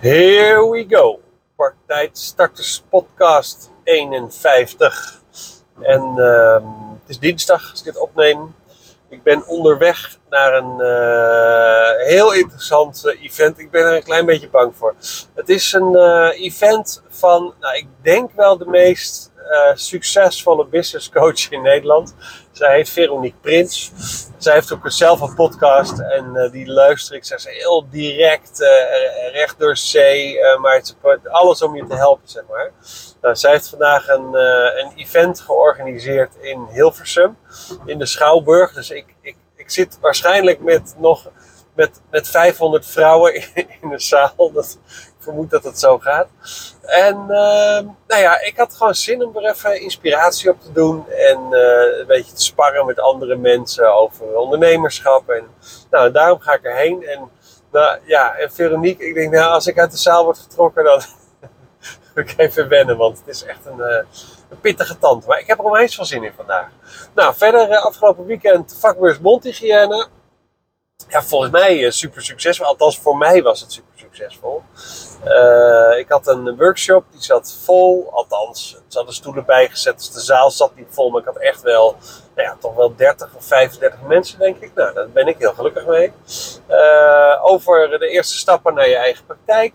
Here we go. Partij Starters Podcast 51. En uh, het is dinsdag als ik dit opneem. Ik ben onderweg naar een uh, heel interessant uh, event. Ik ben er een klein beetje bang voor. Het is een uh, event van, nou, ik denk wel de meest succesvolle business coach in Nederland. Zij heet Veronique Prins. Zij heeft ook zelf een podcast en die luister ik. Zij is heel direct, recht door zee, maar alles om je te helpen, zeg maar. Nou, zij heeft vandaag een, een event georganiseerd in Hilversum, in de Schouwburg. Dus ik, ik ik zit waarschijnlijk met nog met, met 500 vrouwen in, de zaal. Dat, ik vermoed dat het zo gaat. En uh, nou ja, ik had gewoon zin om er even inspiratie op te doen. En uh, een beetje te sparren met andere mensen over ondernemerschap. En nou, daarom ga ik erheen. En nou ja, en Veronique, ik denk nou, als ik uit de zaal word getrokken, dan ik even wennen. Want het is echt een, uh, een pittige tand. Maar ik heb er onwijs veel zin in vandaag. Nou, verder uh, afgelopen weekend vakbeurs mondhygiëne. Ja, volgens mij uh, super succesvol. Althans, voor mij was het super succesvol. ik had een workshop, die zat vol. Althans, er zaten stoelen bijgezet, dus de zaal zat niet vol. Maar ik had echt wel, nou ja, toch wel 30 of 35 mensen, denk ik. Nou, daar ben ik heel gelukkig mee. over de eerste stappen naar je eigen praktijk.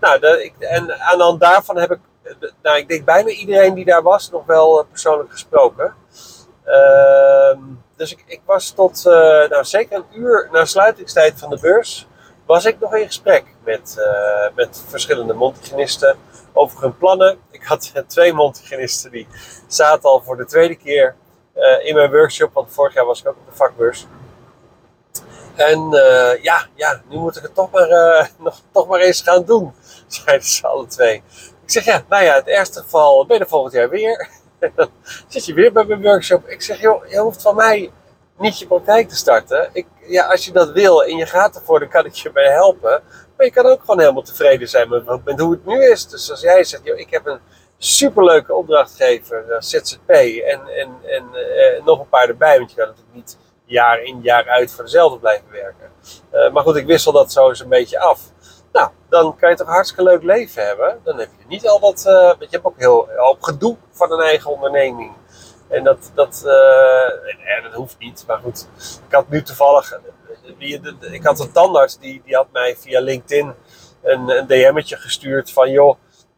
Nou, ik, en aan de hand daarvan heb ik, nou, ik denk bijna iedereen die daar was, nog wel persoonlijk gesproken. Uh, dus ik, ik was tot, uh, nou zeker een uur na sluitingstijd van de beurs, was ik nog in gesprek met, uh, met verschillende mondhygiënisten over hun plannen. Ik had twee mondhygiënisten die zaten al voor de tweede keer in mijn workshop, want vorig jaar was ik ook op de vakbeurs. En ja, ja, nu moet ik het toch maar, nog, toch maar eens gaan doen, zeiden ze alle twee. Ik zeg, ja, nou ja, het ergste geval ben je er volgend jaar weer. Dan zit je weer bij mijn workshop. Ik zeg, joh, je hoeft van mij niet je praktijk te starten. Ik, ja, als je dat wil en je gaat ervoor, dan kan ik je bij helpen. Maar je kan ook gewoon helemaal tevreden zijn met, hoe het nu is. Dus als jij zegt, joh, ik heb een superleuke opdrachtgever, uh, ZZP, en, en, en nog een paar erbij, want je kan natuurlijk niet jaar in jaar uit voor dezelfde blijven werken. Uh, maar goed, ik wissel dat zo eens een beetje af. Nou, dan kan je toch hartstikke leuk leven hebben. Dan heb je niet al dat. Uh, je hebt ook heel hoop gedoe van een eigen onderneming. En dat, dat, uh, dat hoeft niet. Maar goed, ik had nu toevallig. Ik had een tandarts die, die had mij via LinkedIn een, een DM'tje gestuurd van joh.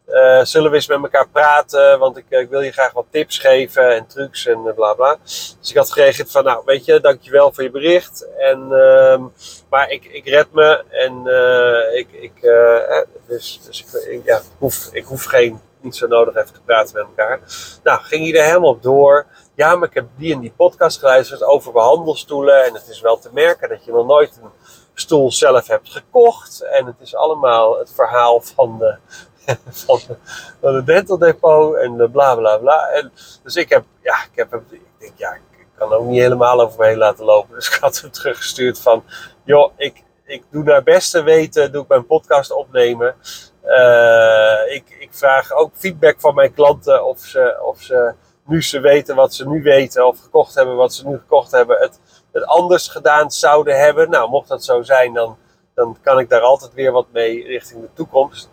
Uh, zullen we eens met elkaar praten? Want ik, ik, wil je graag wat tips geven en trucs en uh, bla bla. Dus ik had gereageerd van, nou weet je, dankjewel voor je bericht. En, uh, maar ik, ik red me en ik, ik, dus, dus ik, ja, hoef, ik hoef geen, niet zo nodig even te praten met elkaar. Nou, ging hij er helemaal op door. Ja, maar ik heb die en die podcast geluisterd over behandelstoelen. En het is wel te merken dat je nog nooit een stoel zelf hebt gekocht. En het is allemaal het verhaal van de van, van de dental depot en bla bla bla. En, dus ik heb, ja, ik heb ik denk, ja, ik kan ook niet helemaal over me heen laten lopen. Dus ik had hem teruggestuurd van, joh, ik, ik doe naar beste weten, doe ik mijn podcast opnemen. Uh, ik, ik vraag ook feedback van mijn klanten of ze, of ze nu ze weten wat ze nu weten of gekocht hebben wat ze nu gekocht hebben, het, het anders gedaan zouden hebben. Nou, mocht dat zo zijn, dan, dan kan ik daar altijd weer wat mee richting de toekomst.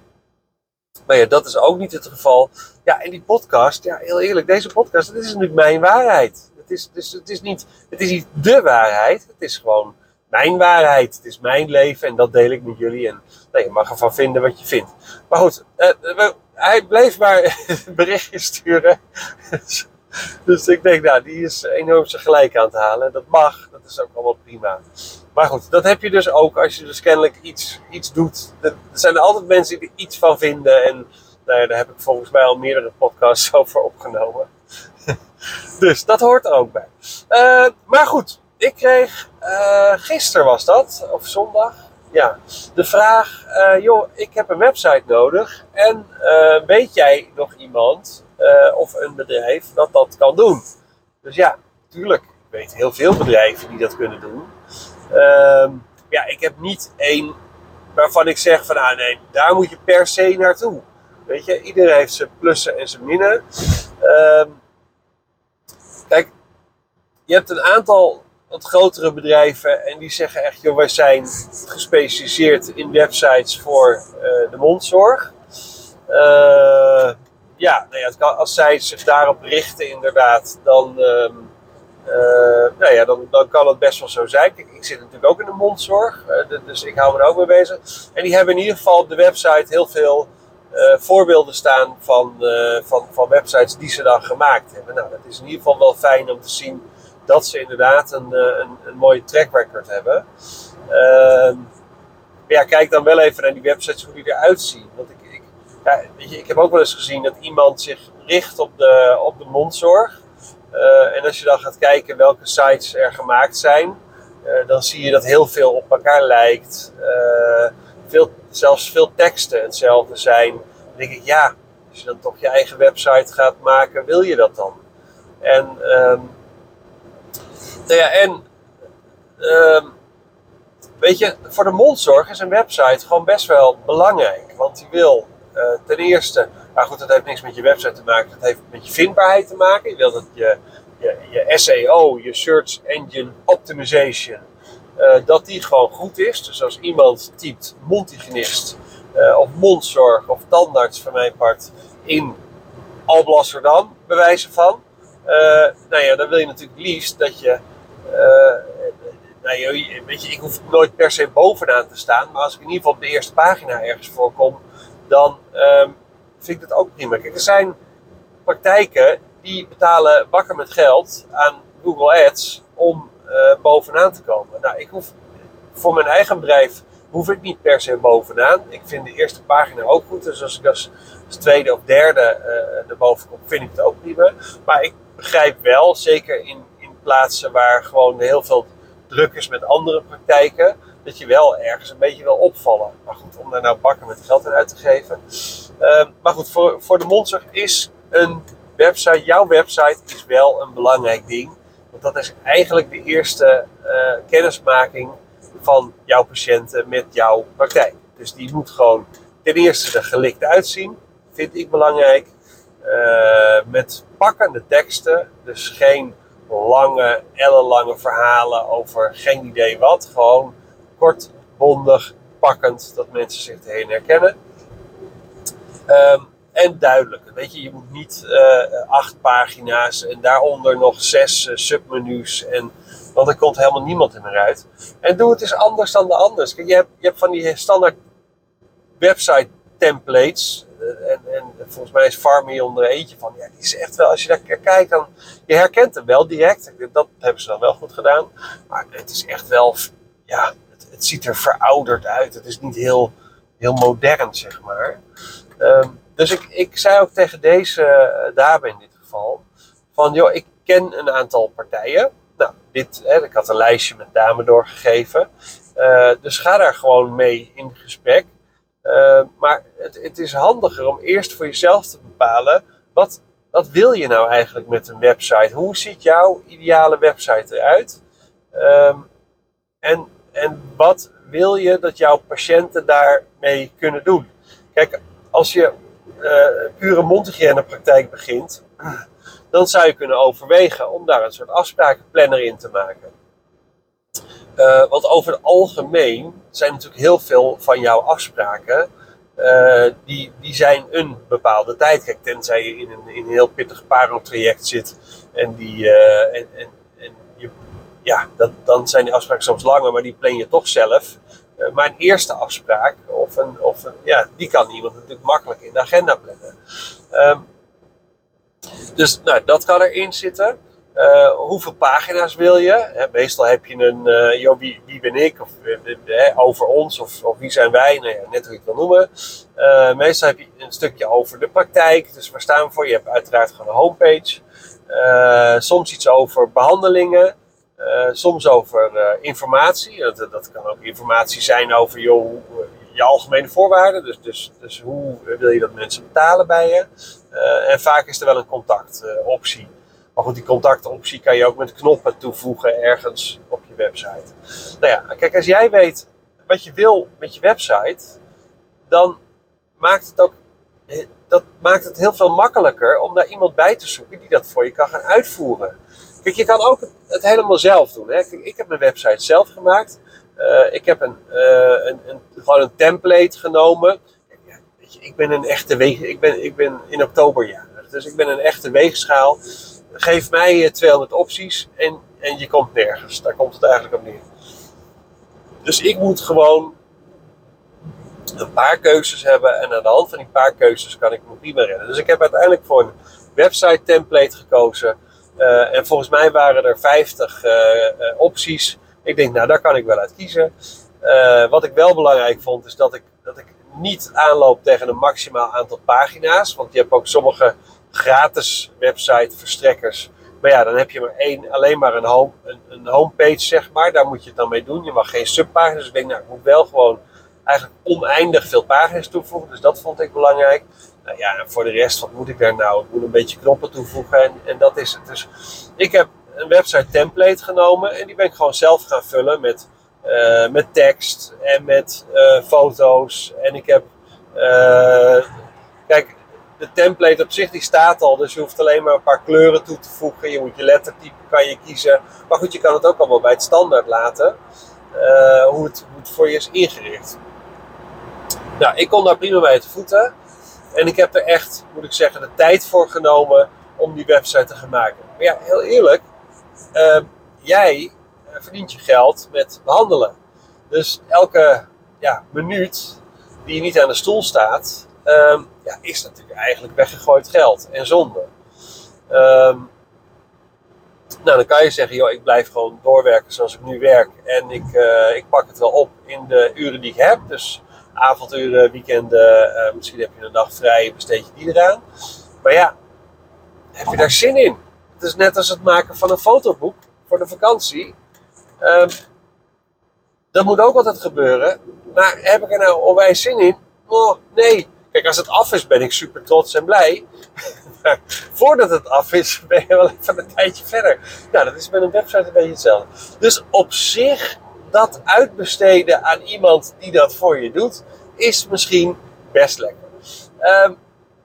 Maar ja, dat is ook niet het geval. Ja, en die podcast, ja, heel eerlijk, deze podcast, dat is natuurlijk mijn waarheid. Het is, dus, het is, niet, het is niet de waarheid, het is gewoon mijn waarheid. Het is mijn leven en dat deel ik met jullie. En nee, je mag ervan vinden wat je vindt. Maar goed, uh, hij bleef maar berichtjes sturen. dus ik denk, nou, die is enorm zijn gelijk aan het halen. Dat mag, dat is ook allemaal prima. Maar goed, dat heb je dus ook als je dus kennelijk iets, iets doet. Er zijn er altijd mensen die er iets van vinden. En nou daar heb ik volgens mij al meerdere podcasts over opgenomen. dus dat hoort er ook bij. Uh, maar goed, ik kreeg, uh, gisteren was dat, of zondag, ja, de vraag: uh, joh, ik heb een website nodig. En weet jij nog iemand of een bedrijf dat dat kan doen? Dus ja, natuurlijk. Ik weet heel veel bedrijven die dat kunnen doen. Uh, ja, ik heb niet één waarvan ik zeg van, ah nee, daar moet je per se naartoe. Weet je, iedereen heeft zijn plussen en zijn minnen. Uh, kijk, je hebt een aantal wat grotere bedrijven en die zeggen echt, joh, wij zijn gespecialiseerd in websites voor de mondzorg. Ja, nou ja als zij zich daarop richten inderdaad, dan, ehm, nou ja, dan, dan kan het best wel zo zijn. Ik, zit natuurlijk ook in de mondzorg, dus ik hou me er ook mee bezig. En die hebben in ieder geval op de website heel veel uh, voorbeelden staan van, uh, van, van websites die ze dan gemaakt hebben. Nou, dat is in ieder geval wel fijn om te zien dat ze inderdaad een, een, een, mooie track record hebben. Ehm, ja, kijk dan wel even naar die websites, hoe die eruit zien. Want ik, ja, ik heb ook wel eens gezien dat iemand zich richt op de, op de mondzorg. en als je dan gaat kijken welke sites er gemaakt zijn, dan zie je dat heel veel op elkaar lijkt veel, zelfs veel teksten hetzelfde zijn. Dan denk ik, ja, als je dan toch je eigen website gaat maken, wil je dat dan? En, um, nou ja, en um, weet je, voor de mondzorg is een website gewoon best wel belangrijk. Want die wil ten eerste, maar goed, dat heeft niks met je website te maken, dat heeft met je vindbaarheid te maken. Je wil dat je, je, SEO, je Search Engine Optimization, uh, dat die gewoon goed is. Dus als iemand typt mondhygiënist uh, of mondzorg of tandarts van mijn part in Alblasserdam, bij wijze van. Uh, nou ja, dan wil je natuurlijk liefst dat je. nou ja, weet je, ik hoef nooit per se bovenaan te staan, maar als ik in ieder geval op de eerste pagina ergens voorkom, dan um, vind ik dat ook prima. Kijk, er zijn praktijken die betalen bakken met geld aan Google Ads om uh, bovenaan te komen. Nou, ik hoef voor mijn eigen bedrijf hoef ik niet per se bovenaan. Ik vind de eerste pagina ook goed. Dus als ik als, tweede of derde uh, erboven kom, vind ik het ook prima. Maar ik begrijp wel, zeker in, in plaatsen waar gewoon heel veel druk is met andere praktijken, dat je wel ergens een beetje wil opvallen. Maar goed, om daar nou bakken met geld in uit te geven. Uh, maar goed, voor, voor de mondzorg is een website, jouw website is wel een belangrijk ding. Want dat is eigenlijk de eerste uh, kennismaking van jouw patiënten met jouw praktijk. Dus die moet gewoon ten eerste er gelikt uitzien, vind ik belangrijk. Uh, met pakkende teksten, dus geen lange, ellenlange verhalen over geen idee wat. Gewoon kort, bondig, pakkend, dat mensen zich erheen herkennen. Um, en duidelijk. Weet je, je moet niet uh, acht pagina's en daaronder nog zes uh, submenu's. En, want er komt helemaal niemand in meer uit. En doe het eens anders dan de anders. Kijk, je, hebt, je hebt van die standaard website templates. Uh, en, en, volgens mij is Farmy onder eentje van. Ja, die is echt wel, als je daar kijkt, dan. Je herkent hem wel direct. Dat hebben ze dan wel goed gedaan. Maar het is echt wel. Ja, het, ziet er verouderd uit. Het is niet heel, heel modern, zeg maar. Um, dus ik, ik zei ook tegen deze uh, dame in dit geval: van joh, ik ken een aantal partijen. Nou, dit, hè, ik had een lijstje met namen doorgegeven. Uh, dus ga daar gewoon mee in gesprek. Uh, maar het, het, is handiger om eerst voor jezelf te bepalen: wat, wat wil je nou eigenlijk met een website? Hoe ziet jouw ideale website eruit? Um, en, en wat wil je dat jouw patiënten daarmee kunnen doen? Kijk, als je uh, pure mondhygiënepraktijk begint, dan zou je kunnen overwegen om daar een soort afsprakenplanner in te maken. Uh, want over het algemeen zijn natuurlijk heel veel van jouw afspraken, uh, die, die zijn een bepaalde tijd. Kijk, tenzij je in een, in een heel pittig paro-traject zit en die, en, ja, dat, dan zijn die afspraken soms langer, maar die plan je toch zelf. Uh, maar een eerste afspraak, of een, of ja, die kan iemand natuurlijk makkelijk in de agenda plannen. Um, dus nou, dat kan erin zitten. Uh, hoeveel pagina's wil je? meestal heb je een, uh, wie, ben ik? Of over ons, of, of, wie zijn wij? Nou ja, net hoe je het wil noemen. meestal heb je een stukje over de praktijk. Dus waar staan we voor? Je hebt uiteraard gewoon een homepage. soms iets over behandelingen. Uh, soms over uh, informatie. Dat, dat kan ook informatie zijn over je algemene voorwaarden. Dus, dus, dus hoe wil je dat mensen betalen bij je? En vaak is er wel een contactoptie. maar goed, die contactoptie kan je ook met knoppen toevoegen ergens op je website. Nou ja, kijk, als jij weet wat je wil met je website, dan maakt het ook dat maakt het heel veel makkelijker om daar iemand bij te zoeken die dat voor je kan gaan uitvoeren. Kijk, je kan ook het helemaal zelf doen. Hè? Ik heb mijn website zelf gemaakt. Uh, ik heb een, uh, een, een, gewoon een template genomen. Ja, weet je, ik ben een echte weeg, ik ben, ik ben in oktober dus ik ben een echte weegschaal. Geef mij 200 opties en, en je komt nergens. Daar komt het eigenlijk op neer. Dus ik moet gewoon een paar keuzes hebben en aan de hand van die paar keuzes kan ik me prima redden. Dus ik heb uiteindelijk voor een website template gekozen. Uh, en volgens mij waren er 50 uh, uh, opties. Ik denk, nou daar kan ik wel uit kiezen. wat ik wel belangrijk vond, is dat ik, dat ik niet aanloop tegen een maximaal aantal pagina's. Want je hebt ook sommige gratis website verstrekkers. Maar ja, dan heb je maar één, alleen maar een, home, een, een homepage, zeg maar. Daar moet je het dan mee doen. Je mag geen subpagina's. Dus ik denk, nou, ik moet wel gewoon eigenlijk oneindig veel pagina's toevoegen. Dus dat vond ik belangrijk. Nou ja, voor de rest, wat moet ik daar nou? Ik moet een beetje knoppen toevoegen en, en dat is het. Dus ik heb een website template genomen en die ben ik gewoon zelf gaan vullen met, uh, met tekst en met uh, foto's. En ik heb, uh, kijk, de template op zich die staat al, dus je hoeft alleen maar een paar kleuren toe te voegen. Je moet je lettertype kan je kiezen. Maar goed, je kan het ook allemaal bij het standaard laten, hoe, het, hoe het voor je is ingericht. Nou, ik kon daar prima bij te voeten. En ik heb er echt, moet ik zeggen, de tijd voor genomen om die website te gaan maken. Maar ja, heel eerlijk, uh, jij eh, verdient je geld met behandelen. Dus elke ja, minuut die je niet aan de stoel staat, um, ja, is natuurlijk eigenlijk weggegooid geld en zonde. Um, nou, dan kan je zeggen, joh, ik blijf gewoon doorwerken zoals ik nu werk. En ik, uh, ik pak het wel op in de uren die ik heb. Dus avonduren, weekenden, uh, misschien heb je een dag vrij, besteed je die eraan. Maar ja, heb je daar zin in? Het is net als het maken van een fotoboek voor de vakantie. Um, dat moet ook altijd gebeuren. Maar heb ik er nou onwijs zin in? Oh, nee. Kijk, als het af is, ben ik super trots en blij. maar voordat het af is, ben je wel even een tijdje verder. Nou, dat is met een website een beetje hetzelfde. Dus op zich dat uitbesteden aan iemand die dat voor je doet, is misschien best lekker. Um,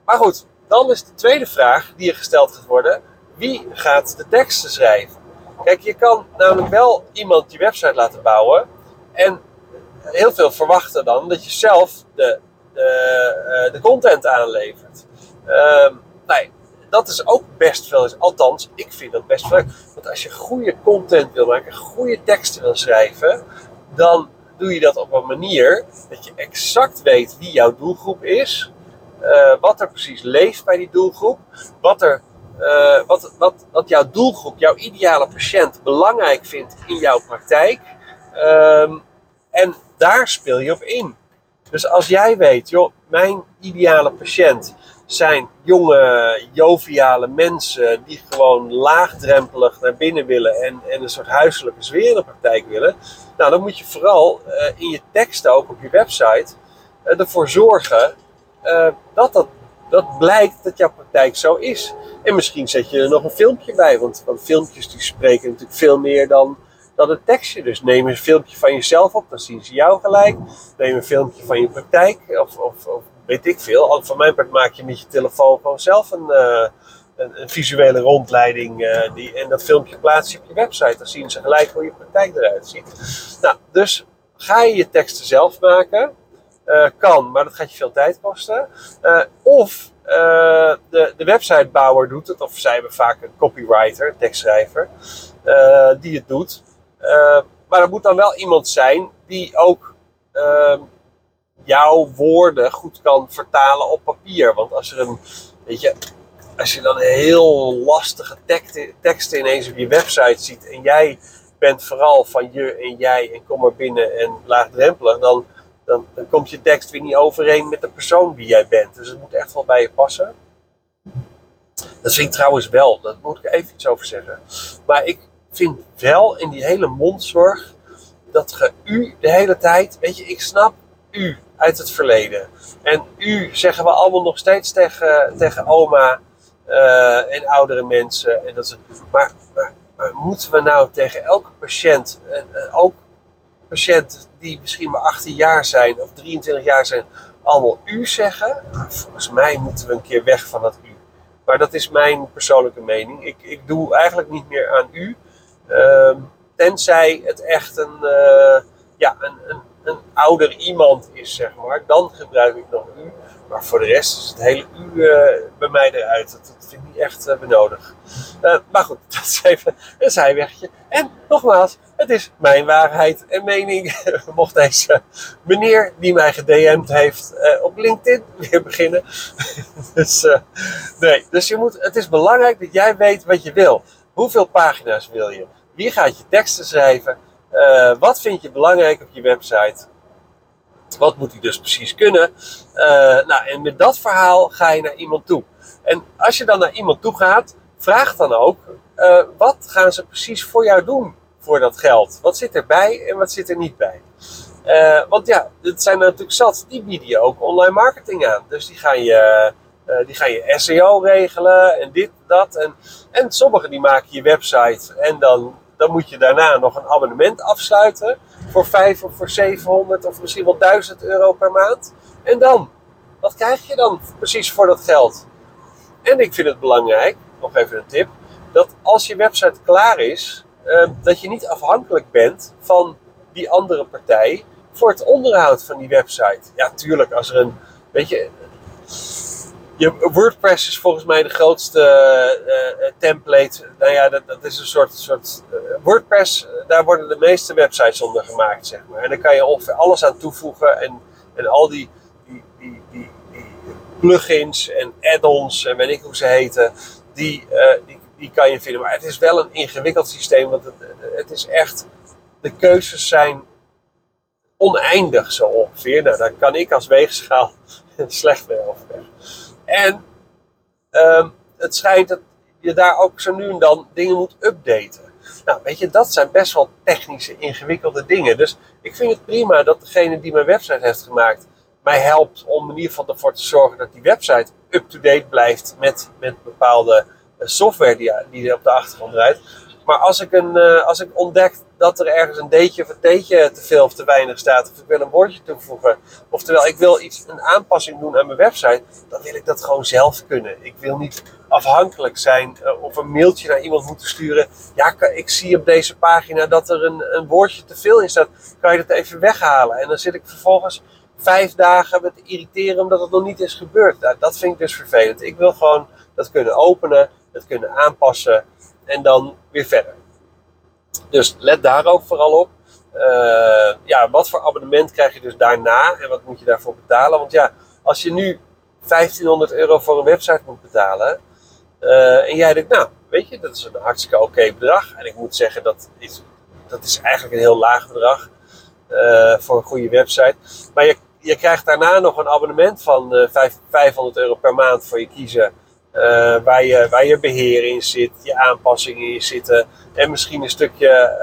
maar goed, dan is de tweede vraag die je gesteld gaat worden: wie gaat de teksten schrijven? Kijk, je kan namelijk wel iemand je website laten bouwen en heel veel verwachten dan dat je zelf de, de, uh, de content aanlevert. Um, nee, dat is ook best veel. Althans, ik vind dat best veel. Want als je goede content wil maken, goede teksten wil schrijven, dan doe je dat op een manier dat je exact weet wie jouw doelgroep is. Uh, wat er precies leeft bij die doelgroep. Wat, er, uh, wat, wat, wat jouw doelgroep, jouw ideale patiënt, belangrijk vindt in jouw praktijk. Um, en daar speel je op in. Dus als jij weet, joh, mijn ideale patiënt zijn jonge, joviale mensen die gewoon laagdrempelig naar binnen willen en, en een soort huiselijke sfeer in de praktijk willen. Nou, dan moet je vooral uh, in je teksten, ook op je website, uh, ervoor zorgen uh, dat, dat dat blijkt dat jouw praktijk zo is. En misschien zet je er nog een filmpje bij, want, want filmpjes die spreken natuurlijk veel meer dan, dan een tekstje. Dus neem een filmpje van jezelf op, dan zien ze jou gelijk. Neem een filmpje van je praktijk, of, of, of weet ik veel. Van mijn part maak je met je telefoon gewoon zelf een, uh, een, visuele rondleiding. Uh, die, en dat filmpje plaats je op je website. Dan zien ze gelijk hoe je praktijk eruit ziet. Nou, dus ga je je teksten zelf maken. Uh, kan, maar dat gaat je veel tijd kosten. of de, de websitebouwer doet het, of zij hebben vaak een copywriter, een tekstschrijver, die het doet. maar er moet dan wel iemand zijn die ook ehm, jouw woorden goed kan vertalen op papier. Want als er een, weet je, als je dan een heel lastige teksten, ineens op je website ziet en jij bent vooral van je en jij en kom maar binnen en laagdrempelig, dan, dan, dan komt je tekst weer niet overeen met de persoon wie jij bent. Dus het moet echt wel bij je passen. Dat vind ik trouwens wel, dat moet ik even iets over zeggen. Maar ik vind wel in die hele mondzorg dat ge u de hele tijd, weet je, ik snap u uit het verleden. En u zeggen we allemaal nog steeds tegen, tegen oma uh, en oudere mensen. En dat ze, maar, maar, moeten we nou tegen elke patiënt, en ook patiënten die misschien maar 18 jaar zijn of 23 jaar zijn, allemaal u zeggen? Volgens mij moeten we een keer weg van dat u. Maar dat is mijn persoonlijke mening. Ik, ik doe eigenlijk niet meer aan u. Ehm, tenzij het echt een, uh, ja, een, een, een ouder iemand is, zeg maar. Dan gebruik ik nog u. Maar voor de rest is het hele u uh, bij mij eruit. Dat, vind ik niet echt uh, benodigd. Uh, maar goed, dat is even een zijwegje. En nogmaals, het is mijn waarheid en mening. Mocht deze meneer die mij gedM'd heeft op LinkedIn weer beginnen. dus nee, dus je moet, het is belangrijk dat jij weet wat je wil. Hoeveel pagina's wil je? Wie gaat je teksten schrijven? Wat vind je belangrijk op je website? Wat moet hij dus precies kunnen? Uh, nou, en met dat verhaal ga je naar iemand toe. En als je dan naar iemand toe gaat, vraag dan ook: uh, wat gaan ze precies voor jou doen voor dat geld? Wat zit erbij en wat zit er niet bij? Want ja, het zijn natuurlijk zat, die bieden je ook online marketing aan. Dus die gaan je, die gaan je SEO regelen en dit, dat. En, en sommigen die maken je website en dan dan moet je daarna nog een abonnement afsluiten voor 5 of voor 700 of misschien wel 1000 euro per maand. En dan, wat krijg je dan precies voor dat geld? En ik vind het belangrijk, nog even een tip, dat als je website klaar is, uh, dat je niet afhankelijk bent van die andere partij voor het onderhoud van die website. Ja, tuurlijk, als er een, weet je, je, WordPress is volgens mij de grootste uh, template. Nou ja, dat, dat is een soort. soort uh, WordPress, daar worden de meeste websites onder gemaakt, zeg maar. En daar kan je ongeveer alles aan toevoegen. En, en al die, die, die, die, die plugins en add-ons en weet ik hoe ze heten, die, die, die kan je vinden. Maar het is wel een ingewikkeld systeem, want het, het is echt. De keuzes zijn oneindig zo ongeveer. Nou, daar kan ik als weegschaal slecht mee overweg. En um, het schijnt dat je daar ook zo nu en dan dingen moet updaten. Nou, weet je, dat zijn best wel technische, ingewikkelde dingen. Dus ik vind het prima dat degene die mijn website heeft gemaakt mij helpt om in ieder geval ervoor te zorgen dat die website up-to-date blijft met, met bepaalde eh, software die, die op de achtergrond rijdt. Maar als ik, een, uh, als ik ontdek dat er ergens een D'tje of een T'tje te veel of te weinig staat, of ik wil een woordje toevoegen, oftewel ik wil iets, een aanpassing doen aan mijn website, dan wil ik dat gewoon zelf kunnen. Ik wil niet afhankelijk zijn uh, of een mailtje naar iemand moeten sturen. Ja, ik zie op deze pagina dat er een, een woordje te veel in staat. Kan je dat even weghalen? En dan zit ik vervolgens vijf dagen met te irriteren omdat het nog niet is gebeurd. Nou, dat vind ik dus vervelend. Ik wil gewoon dat kunnen openen, het kunnen aanpassen en dan weer verder. Dus let daar ook vooral op. Uh, ja, wat voor abonnement krijg je dus daarna en wat moet je daarvoor betalen? Want ja, als je nu 1500 euro voor een website moet betalen uh, en jij denkt, nou, weet je, dat is een hartstikke oké bedrag. En ik moet zeggen, dat is, dat is eigenlijk een heel laag bedrag uh, voor een goede website. Maar je, je krijgt daarna nog een abonnement van 500 euro per maand voor je kiezen. Uh, waar, je, waar je beheer in zit, je aanpassingen in zitten en misschien een stukje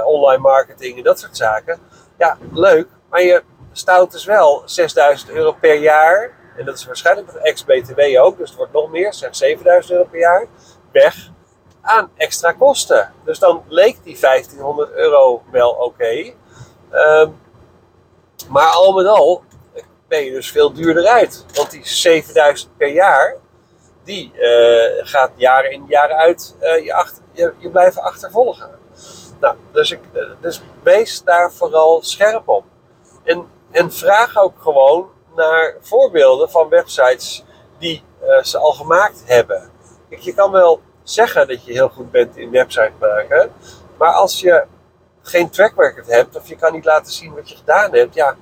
uh, online marketing en dat soort zaken. Ja, leuk, maar je stout dus wel 6000 euro per jaar, en dat is waarschijnlijk met ex-BTW ook, dus het wordt nog meer, zeg 7000 euro per jaar, weg aan extra kosten. Dus dan leek die 1500 euro wel oké. Uh, maar al met al ben je dus veel duurder uit. Want die 7000 per jaar, die uh, gaat jaren in jaren uit uh, je, achter, je, je blijven achtervolgen. Nou, dus, ik, uh, dus wees daar vooral scherp op. En, en vraag ook gewoon naar voorbeelden van websites die ze al gemaakt hebben. Kijk, je kan wel zeggen dat je heel goed bent in website maken, maar als je geen track record hebt of je kan niet laten zien wat je gedaan hebt, ja,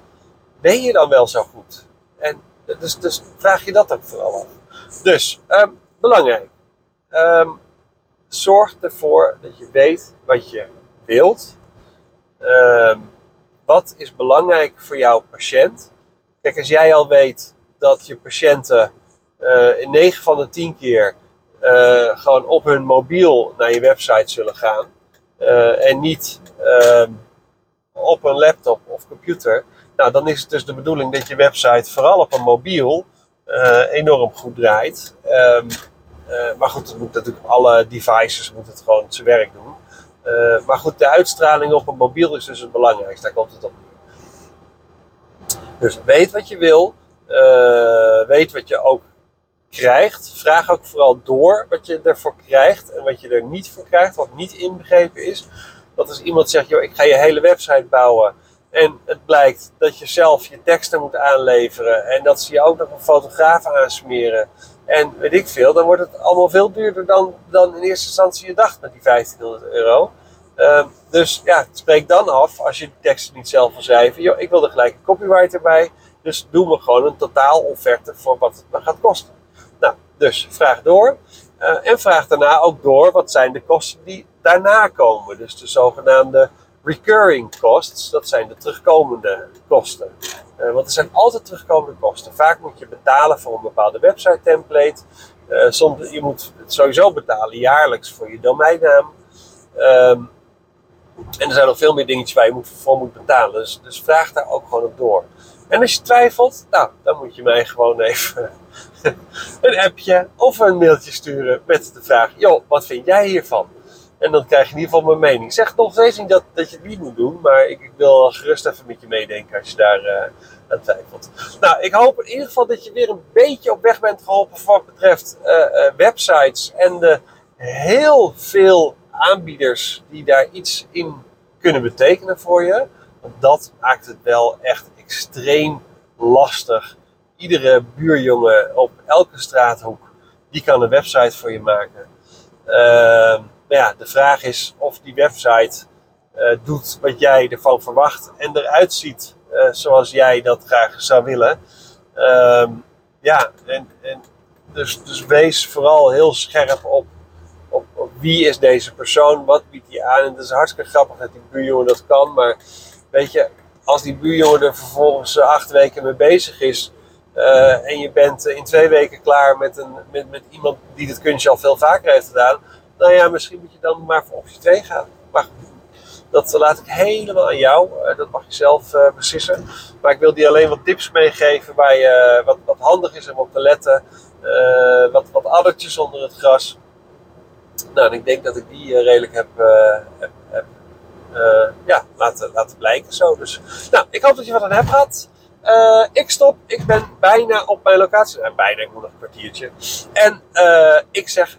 ben je dan wel zo goed? En dus, dus vraag je dat ook vooral af. Dus, um, belangrijk. Um, zorg ervoor dat je weet wat je wilt. Um, wat is belangrijk voor jouw patiënt? Kijk, als jij al weet dat je patiënten uh, in 9 van de 10 keer uh, gewoon op hun mobiel naar je website zullen gaan. Uh, en niet op een laptop of computer. Nou, dan is het dus de bedoeling dat je website vooral op een mobiel enorm goed draait. Um, uh, maar goed, het moet natuurlijk alle devices moet het gewoon zijn werk doen. Uh, maar goed, de uitstraling op een mobiel is dus het belangrijkste. Daar komt het op Dus weet wat je wil. weet wat je ook krijgt, vraag ook vooral door wat je ervoor krijgt en wat je er niet voor krijgt, wat niet inbegrepen is. Dat als iemand zegt, joh, ik ga je hele website bouwen en het blijkt dat je zelf je teksten moet aanleveren en dat ze je ook nog een fotograaf aansmeren en weet ik veel, dan wordt het allemaal veel duurder dan, dan in eerste instantie je dacht met die 1500 euro. Uh, dus ja, spreek dan af als je de teksten niet zelf wil schrijven. Joh, ik wil er gelijk een copywriter bij. Dus doe me gewoon een totaal offerte voor wat het me gaat kosten. Nou, dus vraag door. Uh, en vraag daarna ook door wat zijn de kosten die daarna komen. Dus de zogenaamde recurring costs, dat zijn de terugkomende kosten. Uh, want er zijn altijd terugkomende kosten. Vaak moet je betalen voor een bepaalde website template. Soms, je moet het sowieso betalen jaarlijks voor je domeinnaam. Um, en er zijn nog veel meer dingetjes waar je moet, voor moet betalen. Dus, dus vraag daar ook gewoon op door. En als je twijfelt, nou, dan moet je mij gewoon even een appje of een mailtje sturen met de vraag: joh, wat vind jij hiervan? En dan krijg je in ieder geval mijn mening. Ik zeg nog steeds niet dat, dat je het niet moet doen, maar ik, ik wil gerust even met je meedenken als je daar uh, aan twijfelt. Nou, ik hoop in ieder geval dat je weer een beetje op weg bent geholpen wat betreft uh, uh, websites en de heel veel aanbieders die daar iets in kunnen betekenen voor je. Want dat maakt het wel echt extreem lastig. Iedere buurjongen op elke straathoek, die kan een website voor je maken. Uh, nou ja, de vraag is of die website uh, doet wat jij ervan verwacht en eruit ziet uh, zoals jij dat graag zou willen. Uh, ja, en, en dus, dus wees vooral heel scherp op op, wie is deze persoon, wat biedt hij aan. En het is hartstikke grappig dat die buurjongen dat kan, maar weet je, als die buurjongen er vervolgens acht weken mee bezig is uh, en je bent in twee weken klaar met, een, met, met iemand die dit kunstje al veel vaker heeft gedaan, nou ja, misschien moet je dan maar voor optie 2 gaan. Maar dat laat ik helemaal aan jou. dat mag je zelf beslissen. Maar ik wil die alleen wat tips meegeven waar je, wat, wat handig is om op te letten. wat, wat addertjes onder het gras. Nou, en ik denk dat ik die uh, redelijk heb, uh, heb, uh, ja, laten, laten blijken zo. Dus, nou, ik hoop dat je wat aan hebt gehad. ik stop, ik ben bijna op mijn locatie. bijna, ik moet nog een kwartiertje. En ik zeg